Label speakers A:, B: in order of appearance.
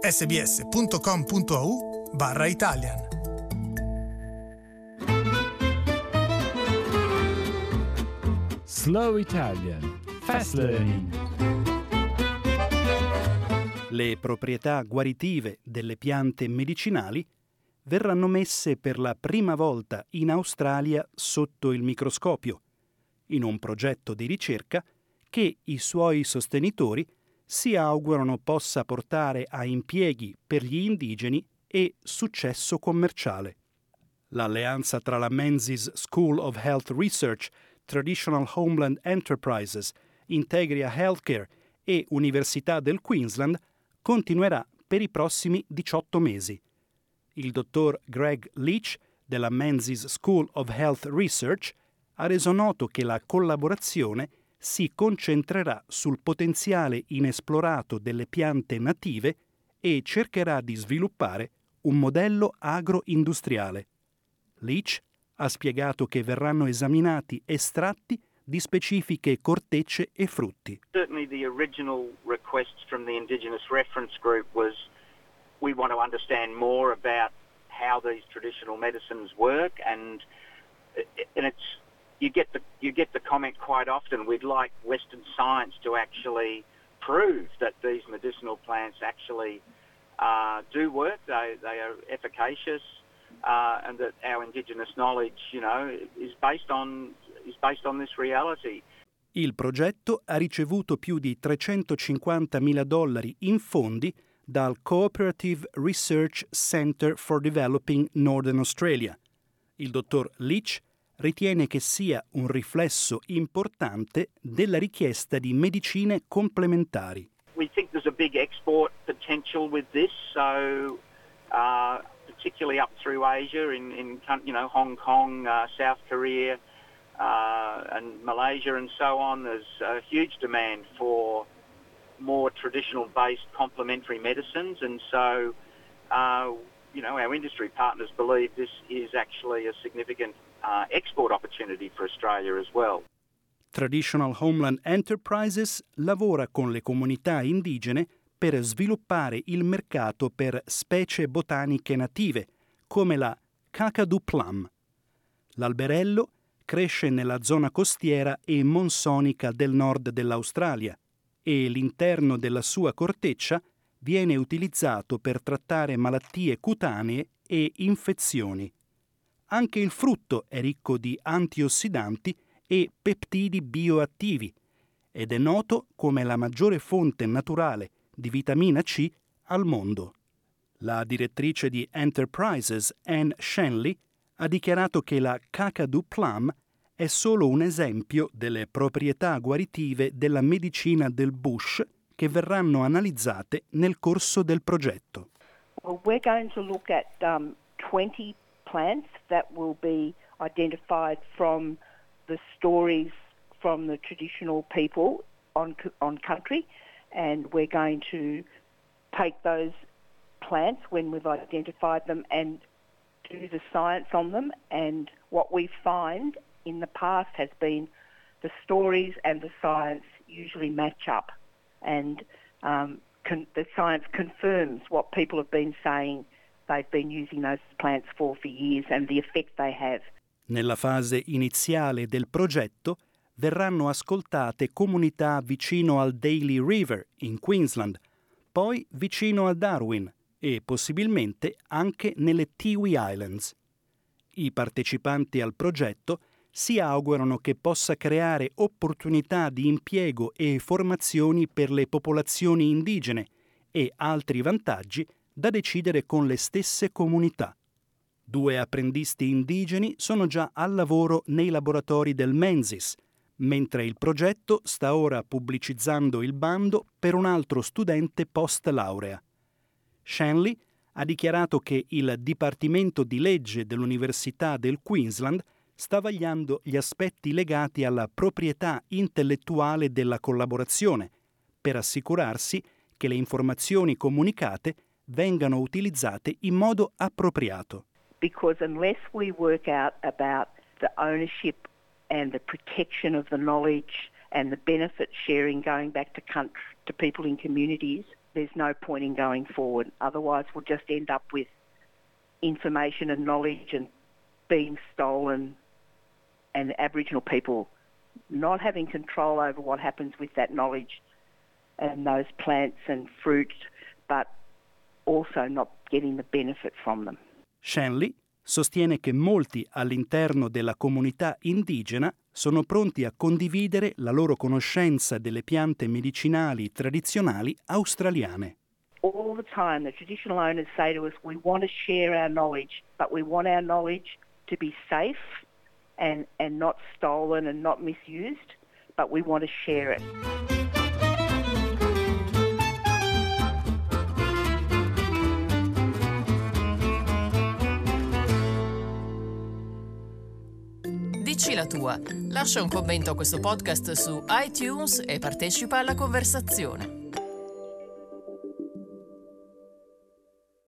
A: sbs.com.au barra Italian.
B: Slow Italian. Fast Learning.
C: Le proprietà guaritive delle piante medicinali verranno messe per la prima volta in Australia sotto il microscopio, in un progetto di ricerca che i suoi sostenitori si augurano possa portare a impieghi per gli indigeni e successo commerciale. L'alleanza tra la Menzies School of Health Research, Traditional Homeland Enterprises, Integria Healthcare e Università del Queensland continuerà per i prossimi 18 mesi. Il dottor Greg Leach della Menzies School of Health Research ha reso noto che la collaborazione si concentrerà sul potenziale inesplorato delle piante native e cercherà di sviluppare un modello agroindustriale. Leach ha spiegato che verranno esaminati estratti di specifiche cortecce e frutti.
D: Certainly the original request from the Indigenous Reference Group was we want to understand more about how these traditional medicines work and and it's you get the you get the comment quite often we'd like western science to actually prove that these medicinal plants actually uh, do work they they are efficacious uh, and that our indigenous knowledge you know is based on is based on this reality
C: Il progetto ha ricevuto più di 350 mila dollari in fondi dal Cooperative Research Center for Developing Northern Australia. Il dottor Leach ritiene che sia un riflesso importante della richiesta di medicine complementari.
D: We think there's a big export potential with this, so uh, particularly up through Asia, in, in you know Hong Kong, uh, South Korea, uh, and Malaysia, and so on. There's a huge demand for more traditional-based complementary medicines, and so uh, you know our industry partners believe this is actually a significant uh, export opportunity for Australia as well.
C: Traditional Homeland Enterprises lavora con le comunità indigene per sviluppare il mercato per specie botaniche native, come la Kakadu plum. L'alberello cresce nella zona costiera e monsonica del nord dell'Australia e l'interno della sua corteccia viene utilizzato per trattare malattie cutanee e infezioni. Anche il frutto è ricco di antiossidanti e peptidi bioattivi ed è noto come la maggiore fonte naturale di vitamina C al mondo. La direttrice di Enterprises, Anne Shanley, ha dichiarato che la Kakadu Plum è solo un esempio delle proprietà guaritive della medicina del bush che verranno analizzate nel corso del progetto.
E: Well, we're going to look at um, 20 plants that will be identified from the stories from the traditional people on on country, and we're going to take those plants when we've identified them and do the science on them. And what we find in the past has been the stories and the science usually match up, and um, con- the science confirms what people have been saying they've been using those plants for for years and the effect they have.
C: Nella fase iniziale del progetto verranno ascoltate comunità vicino al Daly River in Queensland, poi vicino a Darwin e possibilmente anche nelle Tiwi Islands. I partecipanti al progetto si augurano che possa creare opportunità di impiego e formazioni per le popolazioni indigene e altri vantaggi da decidere con le stesse comunità. Due apprendisti indigeni sono già al lavoro nei laboratori del Menzies, mentre il progetto sta ora pubblicizzando il bando per un altro studente post laurea. Shanley ha dichiarato che il Dipartimento di legge dell'Università del Queensland sta vagliando gli aspetti legati alla proprietà intellettuale della collaborazione per assicurarsi che le informazioni comunicate vengano utilizzate in modo appropriato.
E: Because unless we work out about the ownership and the protection of the knowledge and the benefit sharing going back to country, to people in communities, there's no point in going forward. Otherwise, we'll just end up with information and knowledge and being stolen and Aboriginal people not having control over what happens with that knowledge and those plants and fruits, but also not getting the benefit from them.
C: Shanley sostiene che molti all'interno della comunità indigena sono pronti a condividere la loro conoscenza delle piante medicinali tradizionali australiane.
E: All the time the traditional owners say to us we want to share our knowledge, but we want our knowledge to be safe and, and not stolen and not misused, but we want to share it.
F: Dici la tua. Lascia un commento a questo podcast su iTunes e partecipa alla conversazione.